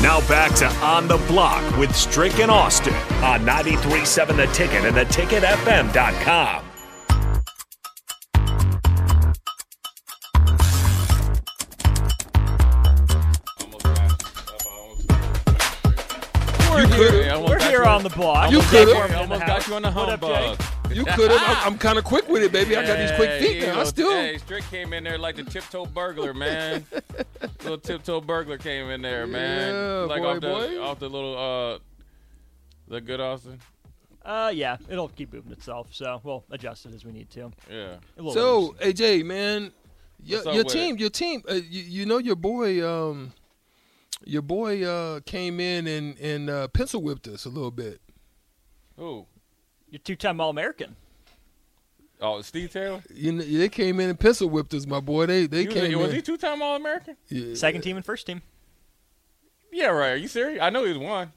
Now back to On the Block with Strick and Austin on 93.7 The Ticket and theticketfm.com. We're You here, we're here on the block. You in the Almost got you on the humbug. Jake? You could have. I'm, I'm kind of quick with it, baby. I got these quick feet you now. I still. Hey, Strick came in there like the tiptoe burglar, man. little tiptoe burglar came in there, man. Yeah, like boy, off the boy. off the little uh, the good Austin. Uh, yeah, it'll keep moving itself, so we'll adjust it as we need to. Yeah. A little So, AJ, man, your, What's your team, it? your team, uh, you, you know your boy, um, your boy uh, came in and and uh, pencil whipped us a little bit. Who? You're two-time All-American. Oh, Steve Taylor. You know, they came in and pencil whipped us, my boy. They they He was, came was in. Was he two time All American? Yeah. Second team and first team. Yeah, right. Are you serious? I know he was one.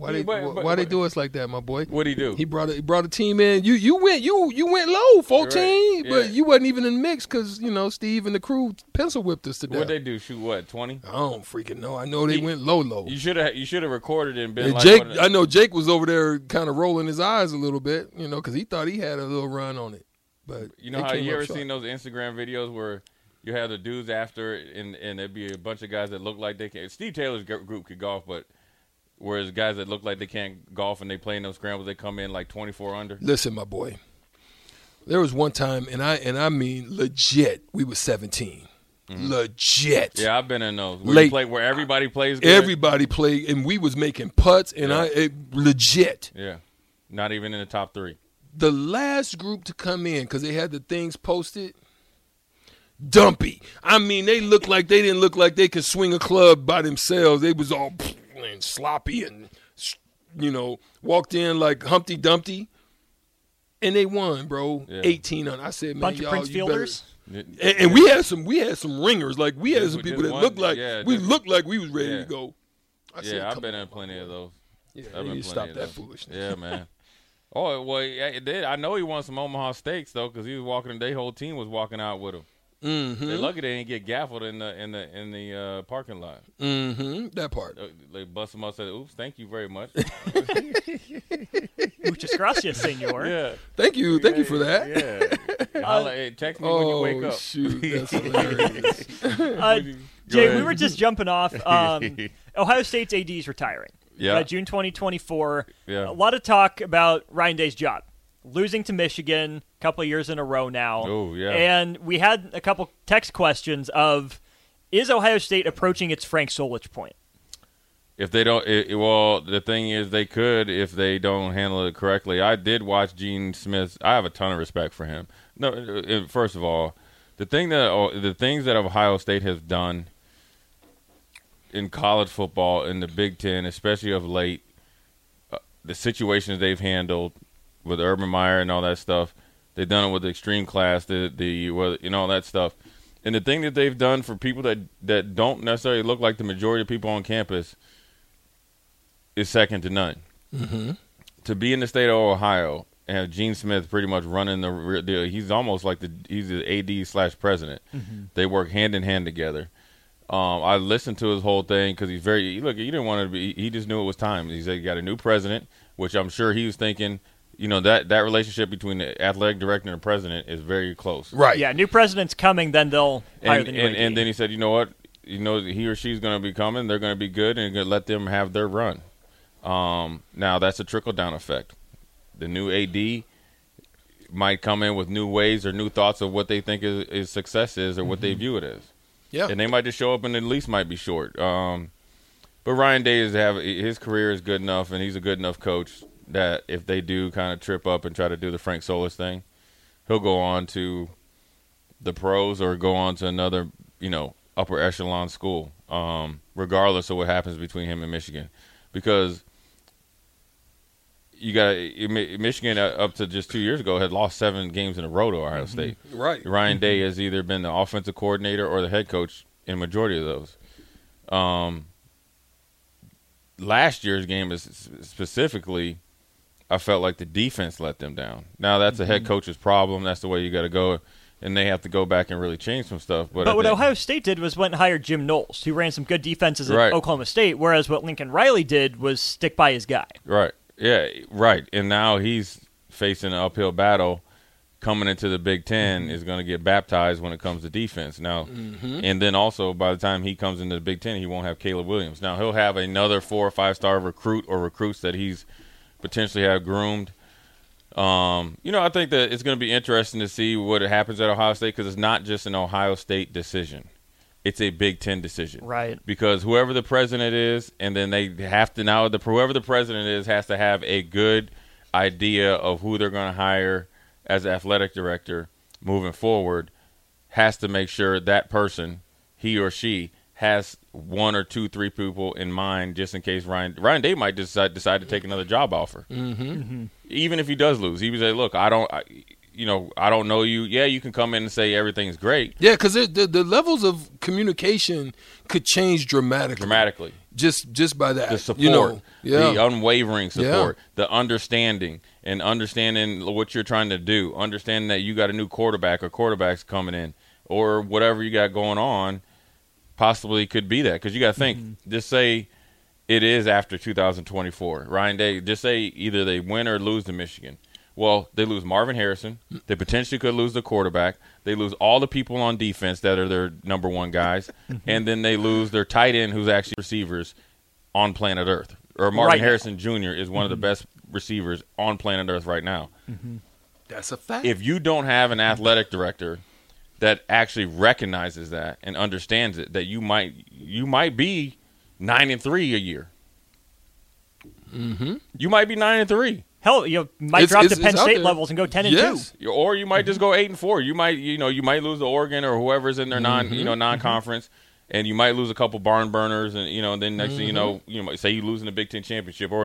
Why they But- why, but- why they but- do us like that, my boy? What'd he do? He brought a, he brought a team in. You you went you you went low, fourteen, Right, but yeah. you wasn't even in the mix because you know Steve and the crew pencil whipped us to death. What'd they do? Shoot what? Twenty? I don't freaking know. I know they You- went low low. You should have. You should have recorded it and been And like. Jake, one of the- I know Jake was over there kind of rolling his eyes a little bit, you know, because he thought he had a little run on it. But You know how you ever short. seen those Instagram videos where you have the dudes after and and there'd be a bunch of guys that look like they can. Steve Taylor's group could golf, but whereas guys that look like they can't golf and they play in those scrambles, they come in like twenty four under. Listen, my boy. There was one time, and I and I mean legit. We were 17 Legit. Mm-hmm. Yeah, I've been in those where, Late. you play, where everybody plays. Good. Everybody played, and we was making putts, and Yeah. I it, legit. Yeah, not even in the top three. The last group to come in because they had the things posted. Dumpy. I mean, they looked like they didn't look like they could swing a club by themselves. They was all and sloppy and you know walked in like Humpty Dumpty, and they won, bro. Yeah. Eighteen on. I said, man, Bunch of y'all, Prince you better- Fielders. and, and we had some we had some ringers like we had Just- some just people that one- looked like yeah, we just- looked like we was ready yeah. to go. I said, yeah, I've come been on, in plenty my of those. Yeah, I've you been stop plenty that those. foolishness. Yeah, man. Oh well, yeah, it did. I know he won some Omaha Steaks though, because he was walking. Their whole team was walking out with him. Mm-hmm. They're lucky they didn't get gaffled in the in the in the uh, parking lot. Mm-hmm. That part. They bust them up. Said, "Oops, thank you very much." Muchas gracias, senor. yeah, Thank you, thank you for that. yeah. Holla, hey, text me when you Oh wake up. shoot, that's hilarious. Uh, Go Jay, we were just jumping off. Um, Ohio State's AD is retiring. Yeah. Uh, June 2024. Yeah. A lot of talk about Ryan Day's job. Losing to Michigan a couple of years in a row now. Oh, yeah. And we had a couple text questions of is Ohio State approaching its Frank Solich point? If they don't, it, well, the thing is, they could if they don't handle it correctly. I did watch Gene Smith. I have a ton of respect for him. No, uh, first of all, the thing that oh, the things that Ohio State has done in college football in the Big Ten, especially of late, uh, the situations they've handled with Urban Meyer and all that stuff. They've done it with the extreme class, the the well, you know all that stuff. And the thing that they've done for people that that don't necessarily look like the majority of people on campus, is second to none. Mm-hmm. To be in the state of Ohio and have Gene Smith pretty much running the real deal, he's almost like the he's the AD slash president. They work hand in hand together. Um, I listened to his whole thing because he's very look. He didn't want to be. He just knew it was time. He said he got a new president, which I'm sure he was thinking. You know that that relationship between the athletic director and the president is very close. Right. Yeah, new president's coming, then they'll hire And, the new and, AD. and then he said, you know what? You know he or she's going to be coming. They're going to be good, and going to let them have their run. Um, now that's a trickle down effect. The new AD might come in with new ways or new thoughts of what they think is, is success is or what they view it as Yeah. and they might just show up and the lease might be short. Um, but Ryan Day is have his career is good enough, and he's a good enough coach that if they do kind of trip up and try to do the Frank Solich thing, he'll go on to the pros or go on to another, you know, upper echelon school, um, regardless of what happens between him and Michigan, because you got Michigan uh, up to just two years ago had lost seven games in a row to Ohio State. Right. Ryan Day has either been the offensive coordinator or the head coach in majority of those. Um, last year's game is specifically, I felt like the defense let them down. Now that's a head mm-hmm. coach's problem. That's the way you got to go, and they have to go back and really change some stuff. But, But what think- Ohio State did was went and hired Jim Knowles, who ran some good defenses at Right. Oklahoma State, whereas what Lincoln Riley did was stick by his guy. Right. Yeah. Right. And now he's facing an uphill battle. Coming into the Big 10 mm-hmm. is going to get baptized when it comes to defense. Now, mm-hmm. and then also by the time he comes into the Big Ten, he won't have Caleb Williams. Now he'll have another four or five star recruit or recruits that he's potentially have groomed. Um, you know, I think that it's going to be interesting to see what happens at Ohio State because it's not just an Ohio State decision; it's a Big Ten decision Right. because whoever the president is, and then they have to now the whoever the president is has to have a good idea of who they're going to hire as athletic director moving forward. Has to make sure that person, he or she, has one or two, three people in mind just in case Ryan Ryan Day might decide decide to take another job offer. Mm-hmm. Even if he does lose, he would say, "Look, I don't." I, you know, I don't know you. Yeah, you can come in and say everything's great Yeah, because the, the levels of communication could change dramatically. dramatically. Just just by that. the support, You know, yeah. the unwavering Yeah. support, the understanding, and understanding what you're trying to do, understanding that you got a new quarterback or quarterbacks coming in, or whatever you got going on, possibly could be that. Because you got to think, Mm-hmm. just say it is after 2024. Ryan Day, just say either they win or lose to Michigan. Well, they lose Marvin Harrison. They potentially could lose the quarterback. They lose all the people on defense that are their number one guys, Mm-hmm. and then they lose their tight end, who's actually receivers on planet Earth. Or Marvin Right. Harrison Jr. is one of the best receivers on planet Earth right now. That's a fact. If you don't have an athletic director that actually recognizes that and understands it, that you might you might be nine and three a year. Mm-hmm. You might be nine and three. Hell, you might It's- drop it's- to Penn State levels and go ten and yes. two. or you might just go eight and four. You might, you know, you might lose to Oregon or whoever's in their non, you know, non-conference, and you might lose a couple barn burners, and you know, and then next thing you know, you might say you lose in the Big Ten championship, or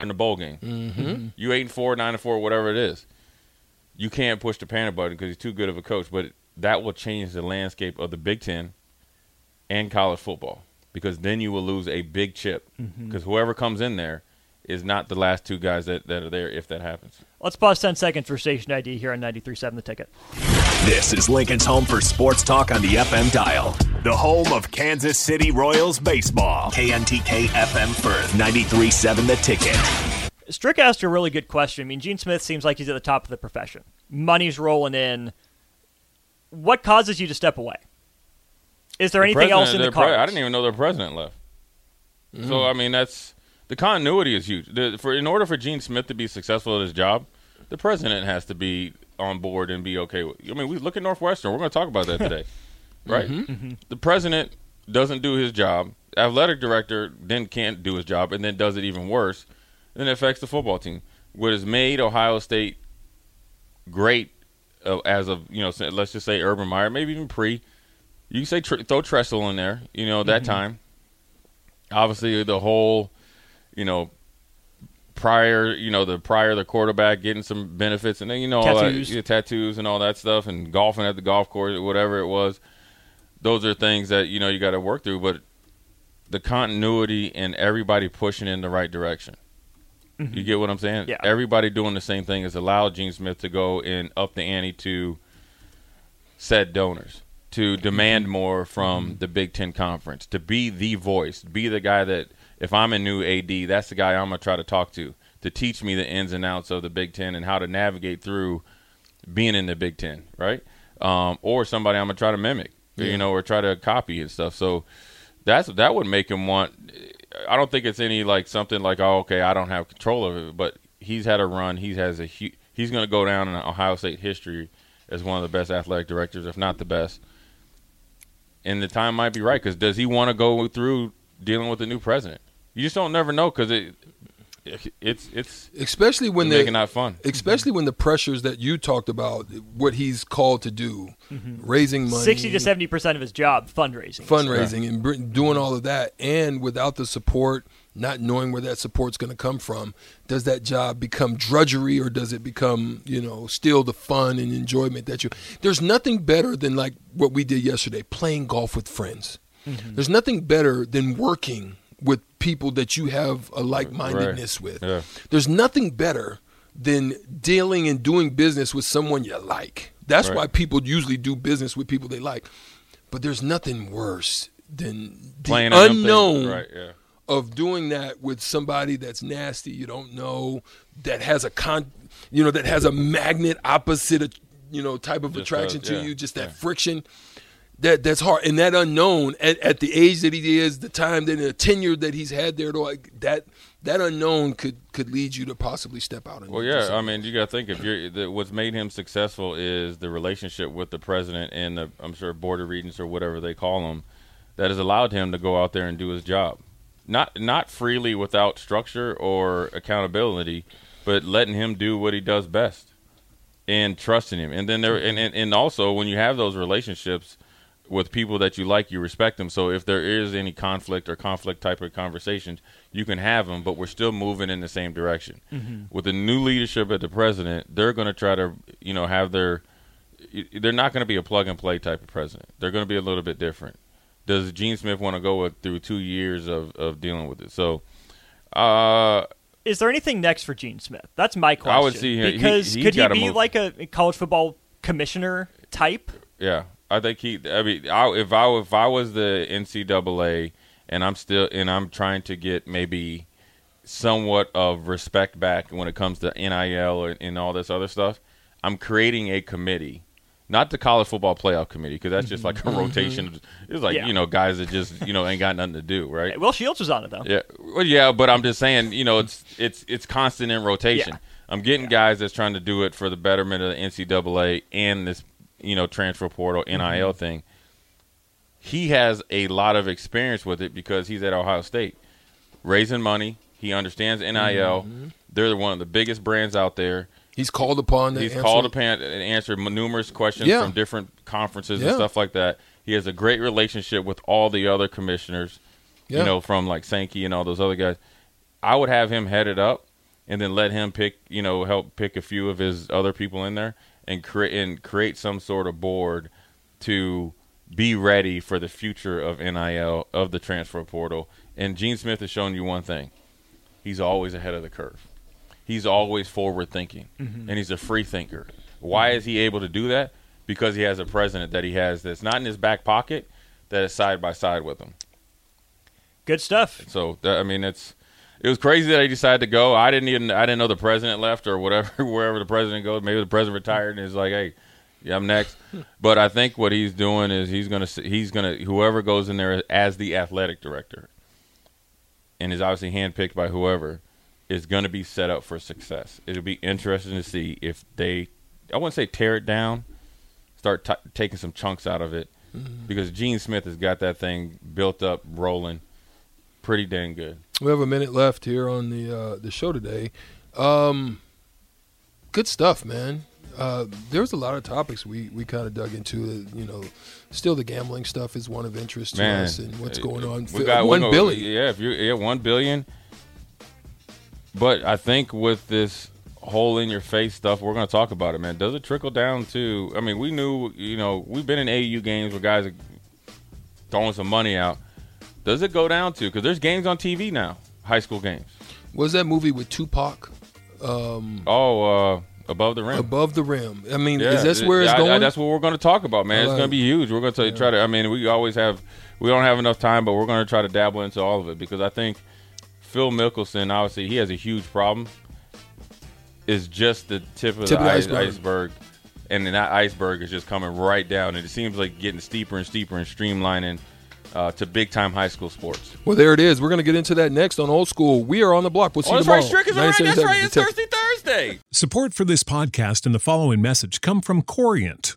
in the bowl game. Mm-hmm. You eight and four, nine and four, whatever it is. You can't push the panic button because he's too good of a coach. But that will change the landscape of the Big Ten and college football because then you will lose a big chip because whoever comes in there is not the last two guys that, that are there if that happens. Let's pause 10 seconds for station ID here on 93.7 The Ticket. This is Lincoln's home for sports talk on the FM dial. The home of Kansas City Royals baseball. KNTK FM Firth, 93.7 The Ticket. Strick asked a really good question. I mean, Gene Smith seems like he's at the top of the profession. Money's rolling in. What causes you to step away? Is there The anything else in the their pre- I didn't even know their president left. So mm. I mean, that's the continuity is huge. The, for in order for Gene Smith to be successful at his job, the president has to be on board and be okay with. I mean, we look at Northwestern. We're going to talk about that today, right? Mm-hmm. Mm-hmm. The president doesn't do his job. Athletic director then can't do his job, and then does it even worse. Then it affects the football team. What has made Ohio State great uh, as of you know, let's just say Urban Meyer, maybe even pre. You can say tr- throw Tressel in there. You know that mm-hmm. time. Obviously, the whole, you know, prior, you know, the prior the quarterback getting some benefits, and then you know all that, Tattoos. yeah, tattoos and all that stuff, and golfing at the golf course, whatever it was. Those are things that you know you got to work through, but the continuity and everybody pushing in the right direction. Mm-hmm. You get what I'm saying? Yeah. Everybody doing the same thing has allowed Gene Smith to go and up the ante to said donors, to demand mm-hmm. more from mm-hmm. the Big Ten Conference, to be the voice, be the guy that if I'm a new AD, that's the guy I'm gonna try to talk to to teach me the ins and outs of the Big Ten and how to navigate through being in the Big Ten, right? Um, or somebody I'm gonna try to mimic, you know, or try to copy and stuff. So that's that would make him want. I don't think it's any like something like oh okay I don't have control of it, but he's had a run. He has a he's going to go down in Ohio State history as one of the best athletic directors, if not the best. And the time might be right because does he want to go through dealing with a new president? You just don't never know because it it's it's especially when they're making they not fun. especially when the pressures that you talked about, what he's called to do, Mm-hmm. raising money, 60 to 70% of his job, fundraising. fundraising, and br- doing all of that, and without the support, not knowing where that support's going to come from, does that job become drudgery or does it become, you know, still the fun and enjoyment that you? There's nothing better than like what we did yesterday, playing golf with friends. There's nothing better than working with people that you have a like-mindedness with. Yeah. There's nothing better than dealing and doing business with someone you like. That's Right. why people usually do business with people they like. But there's nothing worse than the Playing unknown right? Yeah. of doing that with somebody that's nasty you don't know that has a con you know that has a magnet opposite you know type of Just attraction does, to you just that yeah. friction that that's hard and that unknown at, at the age that he is the time that the tenure that he's had there like that that unknown could could lead you to possibly step out and Well, yeah. I mean, you got to think if you're the, what's made him successful is the relationship with the president and the I'm sure board of regents or whatever they call them that has allowed him to go out there and do his job, not not freely without structure or accountability, but letting him do what he does best and trusting him. And then there and, and, and also when you have those relationships with people that you like, you respect them. So if there is any conflict or conflict type of conversations, you can have them, but we're still moving in the same direction. With the new leadership at the president, they're going to try to, you know, have their. They're not going to be a plug and play type of president. They're going to be a little bit different. Does Gene Smith want to go with, through two years of, of dealing with it? So, uh, Is there anything next for Gene Smith? That's my question. I would see him- because he could he be move. like a college football commissioner type? Yeah, I think he. I mean, I, if I if I was the NCAA and I'm still and I'm trying to get maybe somewhat of respect back when it comes to NIL and, and all this other stuff, I'm creating a committee. Not the college football playoff committee because that's just like a mm-hmm. rotation. It's like Yeah. you know guys that just you know ain't got nothing to do, right? Will Shields was on it though. Yeah, well, yeah, but I'm just saying, you know, it's it's it's constant in rotation. Yeah. I'm getting guys that's trying to do it for the betterment of the NCAA and this, you know, transfer portal NIL Mm-hmm. thing. He has a lot of experience with it because he's at Ohio State, raising money. He understands NIL. Mm-hmm. They're one of the biggest brands out there. He's called upon to He's answer- called upon and answered numerous questions Yeah. from different conferences Yeah. and stuff like that. He has a great relationship with all the other commissioners, Yeah. you know, from like Sankey and all those other guys. I would have him head it up and then let him pick, you know, help pick a few of his other people in there and create and create some sort of board to be ready for the future of NIL of the transfer portal. And Gene Smith has shown you one thing: he's always ahead of the curve. He's always forward thinking, mm-hmm. and he's a free thinker. Why is he able to do that? Because he has a president that he has that's not in his back pocket, that is side by side with him. Good stuff. So I mean, it's it was crazy that he decided to go. I didn't even I didn't know the president left or whatever wherever the president goes. Maybe the president retired and is like, hey, yeah, I'm next. but I think what he's doing is he's gonna he's gonna whoever goes in there as the athletic director, and is obviously handpicked by whoever, is going to be set up for success. It'll be interesting to see if they I wouldn't say tear it down, start t- taking some chunks out of it. Mm-hmm. Because Gene Smith has got that thing built up, rolling, pretty dang good. We have a minute left here on the uh, the show today. Um, good stuff, man. Uh, there's a lot of topics we, we kind of dug into. uh, You know, still the gambling stuff is one of interest to Man, us, and what's uh, going on. We got one we billion. Yeah, if you yeah one billion. But I think with this hole in your face stuff, we're going to talk about it, man. Does it trickle down to? I mean, we knew, you know, we've been in AU games where guys are throwing some money out. Does it go down to? Because there's games on TV now, high school games. What was that movie with Tupac? Um, Oh, uh, above the rim. Above the rim. I mean, Yeah, is this where it's I- I- going? that's what we're going to talk about, man. It's going to be huge. We're going to try to. I mean, we always have. We don't have enough time, but we're going to try to dabble into all of it because I think Phil Mickelson, obviously, he has a huge problem. Is just the tip of Tip the, of ice- iceberg. iceberg, and then that iceberg is just coming right down, and it seems like getting steeper and steeper and streamlining uh, to big time high school sports. well, there it is. We're going to get into that next on Old School. We are on the block. We'll see Oh, you that's tomorrow. right, Strick is around. That's right. It's Thursday, Thursday. Support for this podcast and the following message come from Corient.